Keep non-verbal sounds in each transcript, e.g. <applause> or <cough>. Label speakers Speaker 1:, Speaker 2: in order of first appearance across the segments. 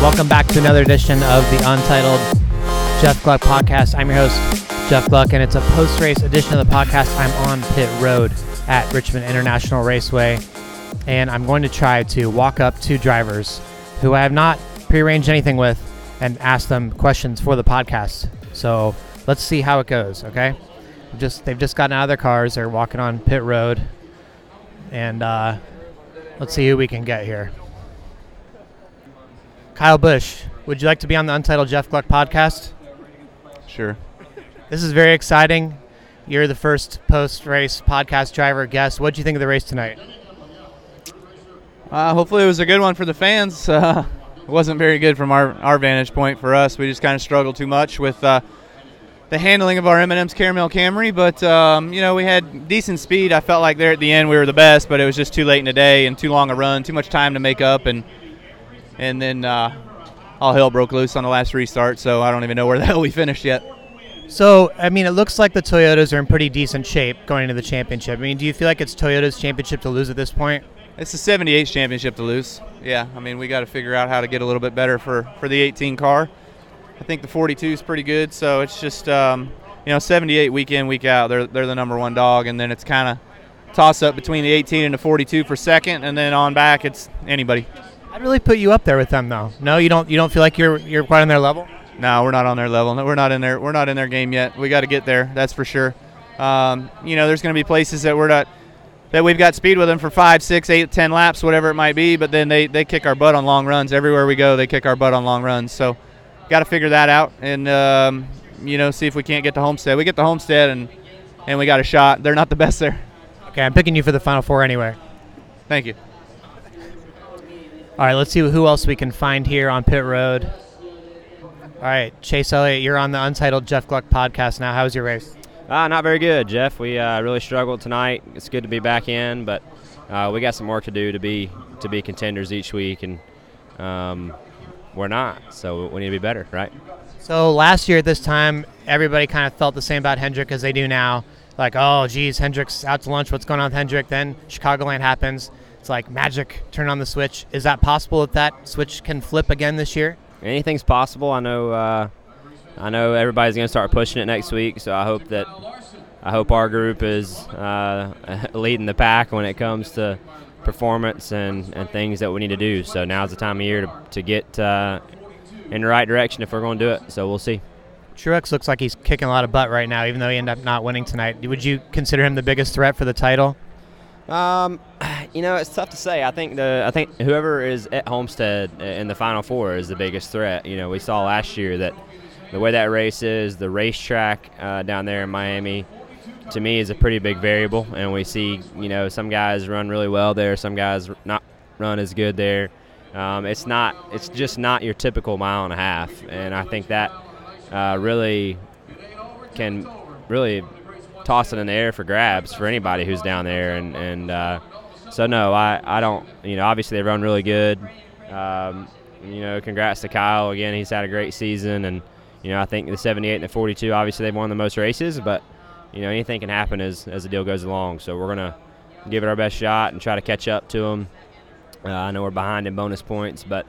Speaker 1: Welcome back to another edition of the Untitled Jeff Gluck podcast. I'm your host, Jeff Gluck, and it's a post race edition of the podcast. I'm on pit road at Richmond International Raceway, and I'm going to try to walk up to drivers who I have not prearranged anything with and ask them questions for the podcast. So let's see how it goes, okay? Just They've just gotten out of their cars, they're walking on pit road, and uh, let's see who we can get here. Kyle Busch, would you like to be on the Untitled Jeff Gluck podcast?
Speaker 2: Sure.
Speaker 1: This is very exciting. You're the first post race podcast driver guest. What do you think of the race tonight?
Speaker 2: Uh, hopefully, it was a good one for the fans. <laughs> Uh, it wasn't very good from our, our vantage point for us. We just kind of struggled too much with uh, the handling of our M&M's Caramel Camry. But um, you know, we had decent speed. I felt like there at the end we were the best, but it was just too late in the day and too long a run, too much time to make up, and and then uh, all hell broke loose on the last restart. So I don't even know where the <laughs> hell we finished yet.
Speaker 1: So, I mean, it looks like the Toyotas are in pretty decent shape going into the championship. I mean, do you feel like it's Toyota's championship to lose at this point?
Speaker 2: It's the 78 championship to lose. Yeah, I mean, we got to figure out how to get a little bit better for, for the 18 car. I think the 42 is pretty good, so it's just, um, you know, 78 week in, week out, they're, they're the number one dog, and then it's kind of toss up between the 18 and the 42 for second, and then on back, it's anybody.
Speaker 1: I'd really put you up there with them, though. No, you don't. You don't feel like you're you're quite on their level.
Speaker 2: No, we're not on their level. No, we're not in their we're not in their game yet. We got to get there. That's for sure. Um, you know, there's going to be places that we're not that we've got speed with them for five, six, eight, ten laps, whatever it might be. But then they they kick our butt on long runs everywhere we go. They kick our butt on long runs. So, got to figure that out and um, you know see if we can't get to Homestead. We get to Homestead and and we got a shot. They're not the best there.
Speaker 1: Okay, I'm picking you for the final four anyway.
Speaker 2: Thank you.
Speaker 1: All right, let's see who else we can find here on pit road. All right, Chase Elliott, you're on the Untitled Jeff Gluck podcast now. How was your race?
Speaker 3: Uh, not very good, Jeff. We uh, really struggled tonight. It's good to be back in, but uh, we got some work to do to be to be contenders each week, and um, we're not. So we need to be better, right?
Speaker 1: So last year at this time, everybody kind of felt the same about Hendrick as they do now. Like, oh, geez, Hendrick's out to lunch. What's going on with Hendrick? Then Chicagoland happens. It's like magic. Turn on the switch. Is that possible that that switch can flip again this year?
Speaker 3: Anything's possible. I know. Uh, I know everybody's going to start pushing it next week. So I hope that I hope our group is uh, <laughs> leading the pack when it comes to performance and, and things that we need to do. So now's the time of year to, to get uh, in the right direction if we're going to do it. So we'll see.
Speaker 1: Truex looks like he's kicking a lot of butt right now, even though he ended up not winning tonight. Would you consider him the biggest threat for the title?
Speaker 3: Um, you know, it's tough to say. I think the I think whoever is at Homestead in the Final Four is the biggest threat. You know, we saw last year that the way that race is, the racetrack uh, down there in Miami, to me is a pretty big variable. And we see, you know, some guys run really well there, some guys not run as good there. Um, it's not. It's just not your typical mile and a half, and I think that uh, really can really toss it in the air for grabs for anybody who's down there. And, and uh, so, no, I, I don't, you know, obviously they run really good. Um, you know, congrats to Kyle. Again, he's had a great season. And, you know, I think the 78 and the 42, obviously they've won the most races, but, you know, anything can happen as, as the deal goes along. So we're to give it our best shot and try to catch up to them. Uh, I know we're behind in bonus points, but,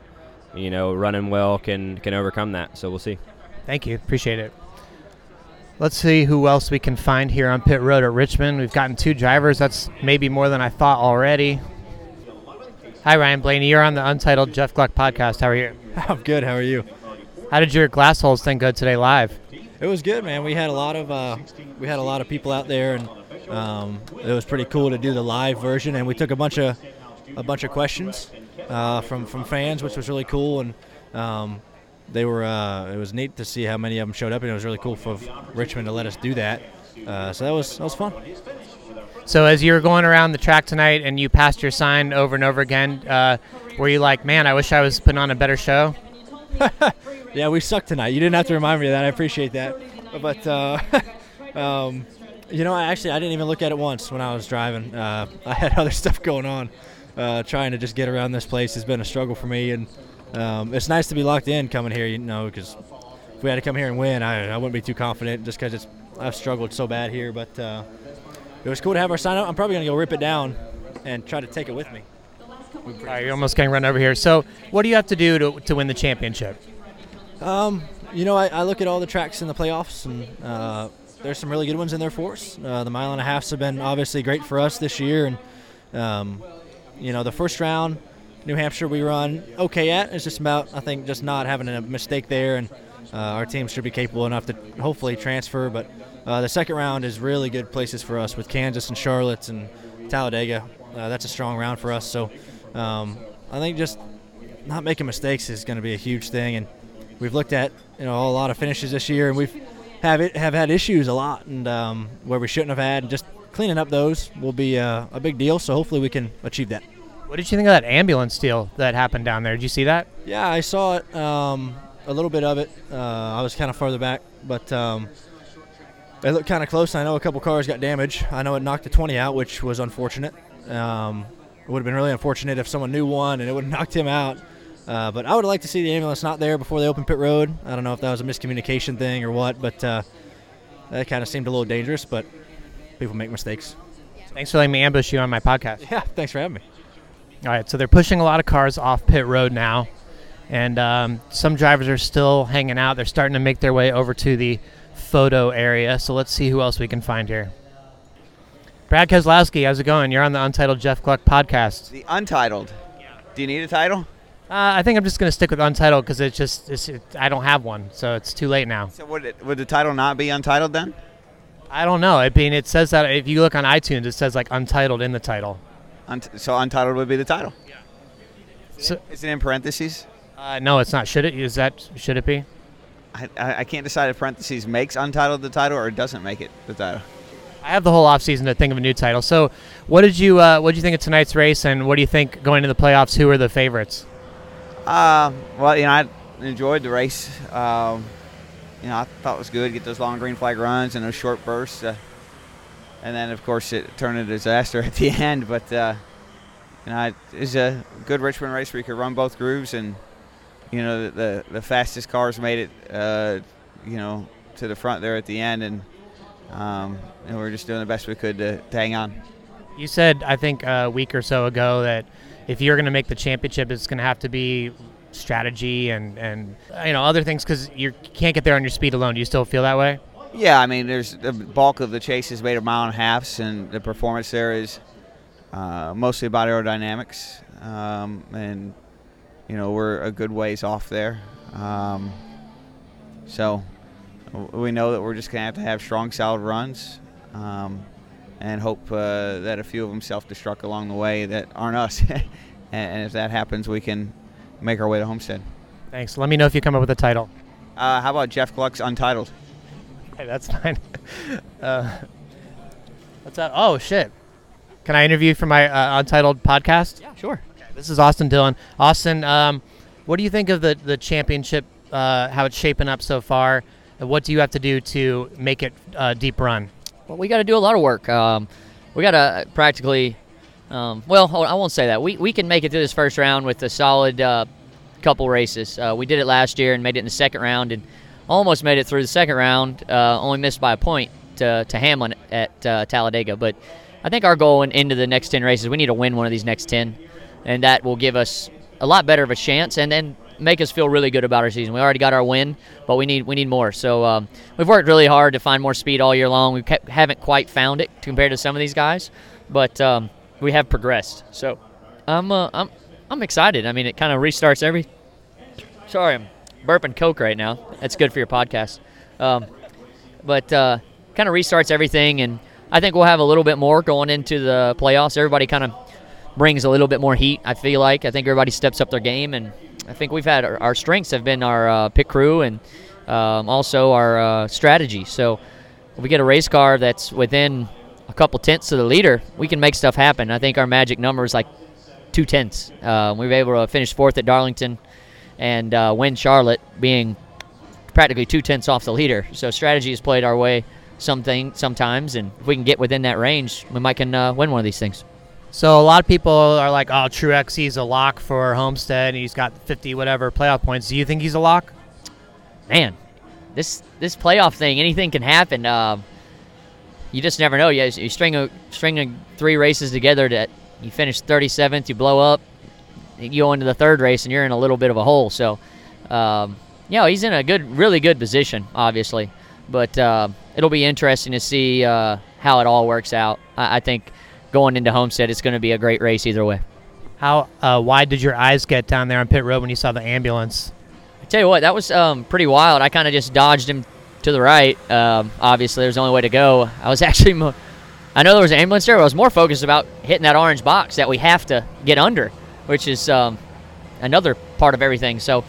Speaker 3: you know, running well can, can overcome that. So we'll see.
Speaker 1: Thank you. Appreciate it. Let's see who else we can find here on pit road at Richmond. We've gotten two drivers. That's maybe more than I thought already. Hi, Ryan Blaney. You're on the Untitled Jeff Gluck podcast. How are you? <laughs>
Speaker 4: I'm good. How are you?
Speaker 1: How did your glass holes thing go today live?
Speaker 4: It was good, man. We had a lot of uh, we had a lot of people out there, and um, it was pretty cool to do the live version. And we took a bunch of a bunch of questions uh, from from fans, which was really cool. And um, they were uh, it was neat to see how many of them showed up, and it was really cool for Richmond to let us do that. Uh, so that was that was fun.
Speaker 1: So as you were going around the track tonight, and you passed your sign over and over again, uh, were you like, "Man, I wish I was putting on a better show"? <laughs>
Speaker 4: yeah, we sucked tonight. You didn't have to remind me of that. I appreciate that. But uh, <laughs> um, you know, I actually I didn't even look at it once when I was driving. Uh, <laughs> I had other stuff going on. Uh, trying to just get around this place has been a struggle for me, and um, it's nice to be locked in coming here. You know, because if we had to come here and win, I, I wouldn't be too confident just because it's I've struggled so bad here. But uh, it was cool to have our sign up. I'm probably gonna go rip it down and try to take it with me.
Speaker 1: All right, you're almost getting run over here. So, what do you have to do to, to win the championship?
Speaker 4: Um, you know, I, I look at all the tracks in the playoffs, and uh, there's some really good ones in there for us. Uh, the mile and a halfs have been obviously great for us this year, and um, you know, the first round, New Hampshire, we run okay at. It's just about, I think, just not having a mistake there, and uh, our team should be capable enough to hopefully transfer. But uh, the second round is really good places for us with Kansas and Charlotte and Talladega. Uh, that's a strong round for us. So um, I think just not making mistakes is going to be a huge thing, and we've looked at you know a lot of finishes this year, and we've have it, have had issues a lot, and um, where we shouldn't have had. And just cleaning up those will be uh, a big deal. So hopefully we can achieve that.
Speaker 1: What did you think of that ambulance deal that happened down there? Did you see that?
Speaker 4: Yeah, I saw it. Um, a little bit of it. Uh, I was kind of farther back, but um, they looked kind of close. I know a couple cars got damaged. I know it knocked the 20 out, which was unfortunate. Um, it would have been really unfortunate if someone knew one and it would have <laughs> knocked him out. Uh, but I would like to see the ambulance not there before they open pit road. I don't know if that was a miscommunication thing or what, but uh, that kind of seemed a little dangerous. But people make mistakes.
Speaker 1: Thanks for letting me ambush you on my podcast. <laughs>
Speaker 4: Yeah, thanks for having me.
Speaker 1: All right, so they're pushing a lot of cars off pit road now, and um, some drivers are still hanging out. They're starting to make their way over to the photo area. So let's see who else we can find here. Brad Keselowski, how's it going? You're on the Untitled Jeff Gluck podcast.
Speaker 5: The Untitled. Do you need a title?
Speaker 1: Uh, I think I'm just going to stick with Untitled because it's just it's, it, I don't have one, so it's too late now.
Speaker 5: So would it, would the title not be Untitled then?
Speaker 1: I don't know. I mean, it says that if you look on iTunes, it says like Untitled in the title.
Speaker 5: Unt- so Untitled would be the title.
Speaker 1: So,
Speaker 5: Is it in parentheses?
Speaker 1: uh, no, it's not. Should it? Is that should it be?
Speaker 5: I, I, I can't decide if parentheses makes Untitled the title or doesn't make it the title.
Speaker 1: I have the whole off season to think of a new title. So, what did you uh, what did you think of tonight's race, and what do you think going into the playoffs? Who are the favorites?
Speaker 5: Uh, well, you know, I enjoyed the race. Um, you know, I thought it was good to get those long green flag runs and those short bursts. Uh, and then, of course, it turned into a disaster at the <laughs> end. But, uh, you know, it was a good Richmond race where you could run both grooves. And, you know, the, the, the fastest cars made it, uh, you know, to the front there at the end. And, um, and we are just doing the best we could to, to hang on.
Speaker 1: You said I think a week or so ago that if you're going to make the championship, it's going to have to be strategy and and you know other things because you can't get there on your speed alone. Do you still feel that way?
Speaker 5: Yeah, I mean, there's the bulk of the chase is made of mile and a halfs, and the performance there is uh, mostly about aerodynamics, um, and you know we're a good ways off there. Um, so we know that we're just gonna have to have strong, solid runs, um, and hope uh, that a few of them self-destruct along the way that aren't us. <laughs> and, and if that happens, we can make our way to Homestead.
Speaker 1: Thanks. Let me know if you come up with a title.
Speaker 5: Uh, how about Jeff Gluck's Untitled?
Speaker 1: Hey, that's <laughs> fine. uh, what's that? Oh shit! Can I interview for my uh, Untitled podcast?
Speaker 6: Yeah, sure.
Speaker 1: This is Austin Dillon. Austin, um, what do you think of the the championship? Uh, how it's shaping up so far? And what do you have to do to make it a deep run?
Speaker 6: Well, we got to do a lot of work. Um, we got to practically, um, well, I won't say that. We, we can make it through this first round with a solid uh, couple races. Uh, we did it last year and made it in the second round and almost made it through the second round, uh, only missed by a point to, to Hamlin at uh, Talladega. But I think our goal in, into the next 10 races, we need to win one of these next 10, and that will give us a lot better of a chance and then make us feel really good about our season. We already got our win, but we need we need more. So um, we've worked really hard to find more speed all year long. We kept, haven't quite found it compared to some of these guys, but um, we have progressed. So I'm uh, I'm I'm excited. I mean, it kind of restarts every. Sorry, I'm burping Coke right now. That's good for your podcast. Um, but uh, kind of restarts everything, and I think we'll have a little bit more going into the playoffs. Everybody kind of brings a little bit more heat. I feel like I think everybody steps up their game, and I think we've had our, our strengths have been our uh, pit crew and um, also our uh, strategy. So if we get a race car that's within a couple tenths of the leader, we can make stuff happen. I think our magic number is like two tenths. Uh, we were able to finish fourth at Darlington and uh, win Charlotte, being practically two tenths off the leader. So strategy has played our way something sometimes, and if we can get within that range, we might can uh, win one of these things.
Speaker 1: So a lot of people are like, "Oh, Truex, he's a lock for Homestead. He's got 50 whatever playoff points." Do you think he's a lock?
Speaker 6: Man, this this playoff thing, anything can happen. Um, you just never know. You, you string a string a three races together that you finish 37th, you blow up, you go into the third race and you're in a little bit of a hole. So, um, you know, he's in a good, really good position, obviously. But uh, it'll be interesting to see uh, how it all works out. I, I think going into Homestead, it's going to be a great race either way.
Speaker 1: How uh, wide did your eyes get down there on pit road when you saw the ambulance?
Speaker 6: I tell you what, that was um, pretty wild. I kind of just dodged him to the right. Um, obviously, there's the only way to go. I was <laughs> actually, mo- I know there was an ambulance there. But I was more focused about hitting that orange box that we have to get under, which is um, another part of everything. So,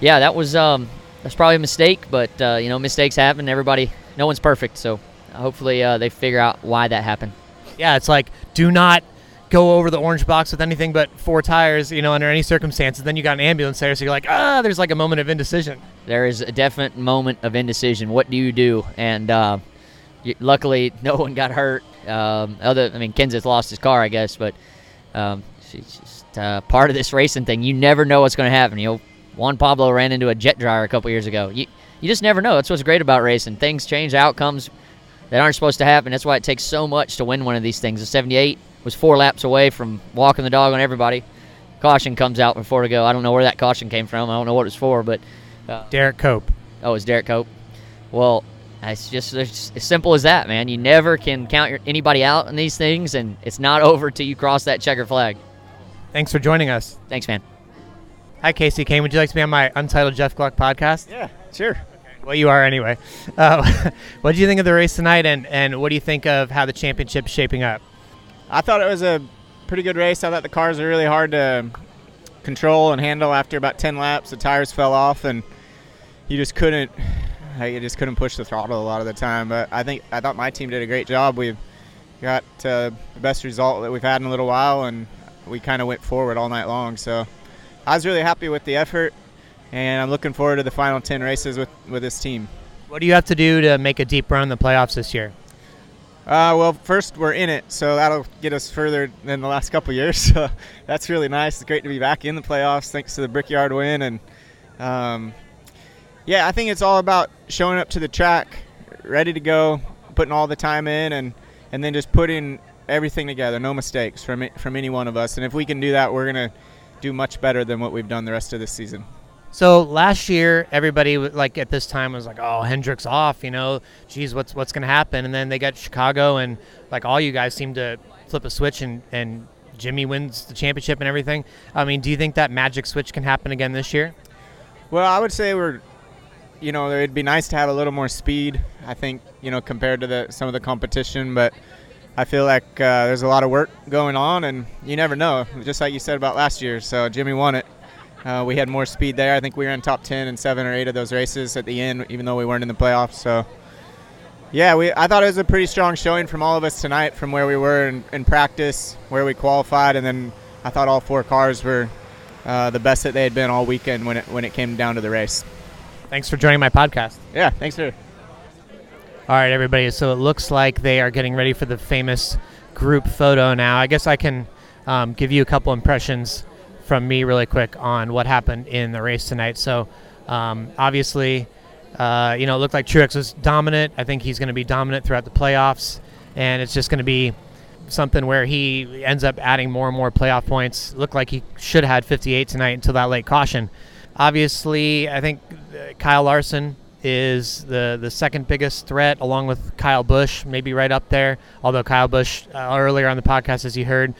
Speaker 6: yeah, that was um, that's probably a mistake, but uh, you know, mistakes happen. Everybody, no one's perfect. So, hopefully, uh, they figure out why that happened.
Speaker 1: Yeah, it's like do not go over the orange box with anything but four tires, you know, under any circumstances. Then you got an ambulance there, so you're like, ah, there's like a moment of indecision.
Speaker 6: There is a definite moment of indecision. What do you do? And uh, y- luckily, <laughs> no one got hurt. Um, other, I mean, Kenseth lost his car, I guess, but um, it's just uh, part of this racing thing. You never know what's going to happen. You know, Juan Pablo ran into a jet dryer a couple years ago. You you just never know. That's what's great about racing. Things change, outcomes that aren't supposed to happen. That's why it takes so much to win one of these things. The 78 was four laps away from walking the dog on everybody. Caution comes out before to go. I don't know where that caution came from. I don't know what it was for, but uh,
Speaker 1: Derrike Cope.
Speaker 6: oh, it's Derrike Cope. Well, it's just it's as simple as that, man. You never can count your, anybody out in these things, and it's not over till you cross that checker flag.
Speaker 1: Thanks for joining us.
Speaker 6: Thanks, man.
Speaker 1: Hi, Kasey Kahne. Would you like to be on my Untitled Jeff Gluck podcast?
Speaker 7: Yeah, sure.
Speaker 1: Well, you are anyway. Uh, <laughs> what do you think of the race tonight, and, and what do you think of how the championship's shaping up?
Speaker 7: I thought it was a pretty good race. I thought the cars were really hard to control and handle after about 10 laps. The tires fell off, and you just couldn't. You just couldn't push the throttle a lot of the time. But I think I thought my team did a great job. We've got uh, the best result that we've had in a little while, and we kind of went forward all night long. So I was really happy with the effort, and I'm looking forward to the final 10 races with, with this team.
Speaker 1: What do you have to do to make a deep run in the playoffs this year?
Speaker 7: Uh, well, first we're in it, so that'll get us further than the last couple <laughs> years. So that's really nice. It's great to be back in the playoffs thanks to the Brickyard win, and um, yeah, I think it's all about showing up to the track, ready to go, putting all the time in, and and then just putting everything together, no mistakes from it, from any one of us. And if we can do that, we're gonna do much better than what we've done the rest of this season.
Speaker 1: So last year, everybody like at this time was like, "Oh, Hendrick's off," you know. Geez, what's what's gonna happen? And then they got Chicago, and like all you guys seem to flip a switch, and and Jimmie wins the championship and everything. I mean, do you think that magic switch can happen again this year?
Speaker 7: Well, I would say we're, you know, it'd be nice to have a little more speed. I think, you know, compared to the some of the competition, but I feel like uh, there's a lot of work going on, and you never know. Just like you said about last year. So Jimmie won it. Uh, we had more speed there. I think we were in top 10 in seven or eight of those races at the end, even though we weren't in the playoffs. So, yeah, we I thought it was a pretty strong showing from all of us tonight, from where we were in, in practice, where we qualified, and then I thought all four cars were uh, the best that they had been all weekend when it when it came down to the race.
Speaker 1: Thanks for joining my podcast.
Speaker 7: Yeah, thanks for.
Speaker 1: All right, everybody. So it looks like they are getting ready for the famous group photo now. I guess I can um, give you a couple impressions from me really quick on what happened in the race tonight. So um, obviously, uh, you know, it looked like Truex was dominant. I think he's going to be dominant throughout the playoffs, and it's just going to be something where he ends up adding more and more playoff points. Looked like he should have had 58 tonight until that late caution. Obviously, I think uh, Kyle Larson is the the second biggest threat, along with Kyle Busch, maybe right up there. Although Kyle Busch uh, earlier on the podcast, as you heard,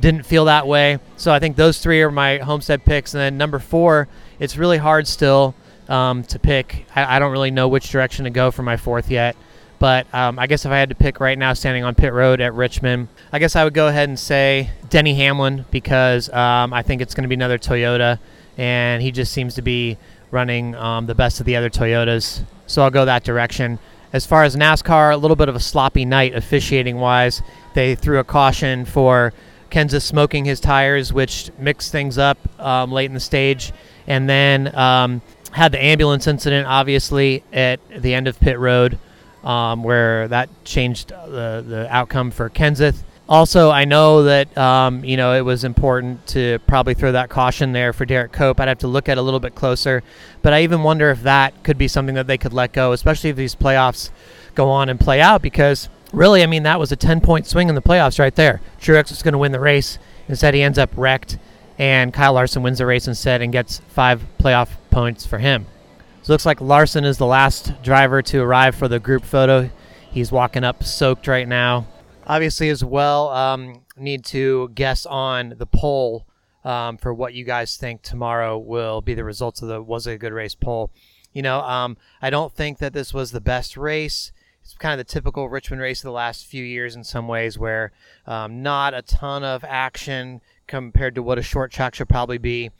Speaker 1: didn't feel that way. So I think those three are my Homestead picks. And then number four, it's really hard still um, to pick. I, I don't really know which direction to go for my fourth yet. But um, I guess if I had to pick right now, standing on pit road at Richmond, I guess I would go ahead and say Denny Hamlin because um, I think it's going to be another Toyota, and he just seems to be running um, the best of the other Toyotas. So I'll go that direction. As far as NASCAR, a little bit of a sloppy night officiating wise. They threw a caution for Kenseth smoking his tires, which mixed things up um, late in the stage, and then um, had the ambulance incident, obviously, at the end of pit road, um, where that changed the, the outcome for Kenseth. Also, I know that um, you know it was important to probably throw that caution there for Derrike Cope. I'd have to look at it a little bit closer, but I even wonder if that could be something that they could let go, especially if these playoffs go on and play out. Because really, I mean, that was a 10-point swing in the playoffs right there. Truex was going to win the race. Instead, he ends up wrecked, and Kyle Larson wins the race instead and gets five playoff points for him. So it looks like Larson is the last driver to arrive for the group photo. He's walking up soaked right now. Obviously, as well, um, need to guess on the poll um, for what you guys think tomorrow will be the results of the was it a good race poll. You know, um, I don't think that this was the best race. It's kind of the typical Richmond race of the last few years in some ways, where um, not a ton of action compared to what a short track should probably be.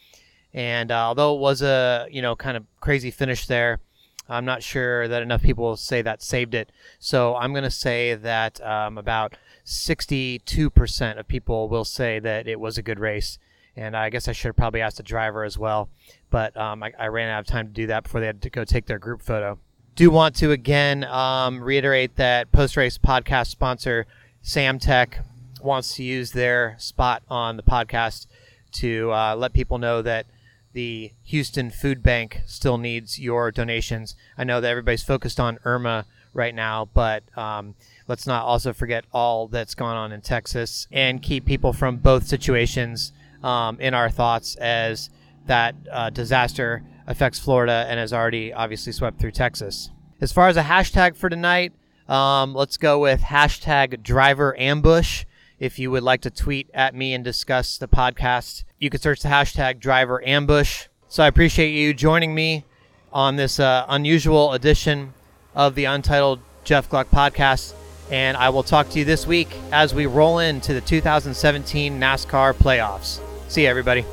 Speaker 1: And uh, although it was a you know kind of crazy finish there, I'm not sure that enough people will say that saved it. So I'm going to say that um, about 62% of people will say that it was a good race. And I guess I should have probably asked the driver as well, but um, I, I, ran out of time to do that before they had to go take their group photo. Do want to again um, reiterate that post race podcast sponsor Samtech wants to use their spot on the podcast to uh, let people know that the Houston Food Bank still needs your donations. I know that everybody's focused on Irma right now, but um, let's not also forget all that's gone on in Texas and keep people from both situations um, in our thoughts as that uh, disaster affects Florida and has already obviously swept through Texas. As far as a hashtag for tonight, um, let's go with hashtag driver ambush. If you would like to tweet at me and discuss the podcast, you can search the hashtag driver ambush. So I appreciate you joining me on this uh, unusual edition of the Untitled Jeff Gluck podcast. And I will talk to you this week as we roll into the 2017 NASCAR playoffs. See you, everybody.